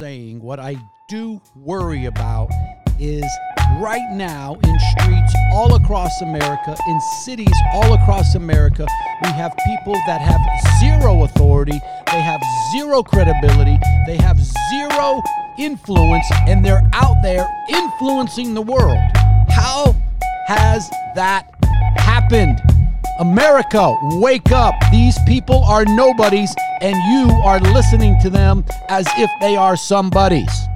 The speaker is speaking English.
saying, what I do worry about is right now in streets all across America, in cities all across America, we have people that have zero authority, they have zero credibility, they have zero influence, and they're out there influencing the world. How has that happened? America, wake up. These people are nobodies, and you are listening to them as if they are somebodies.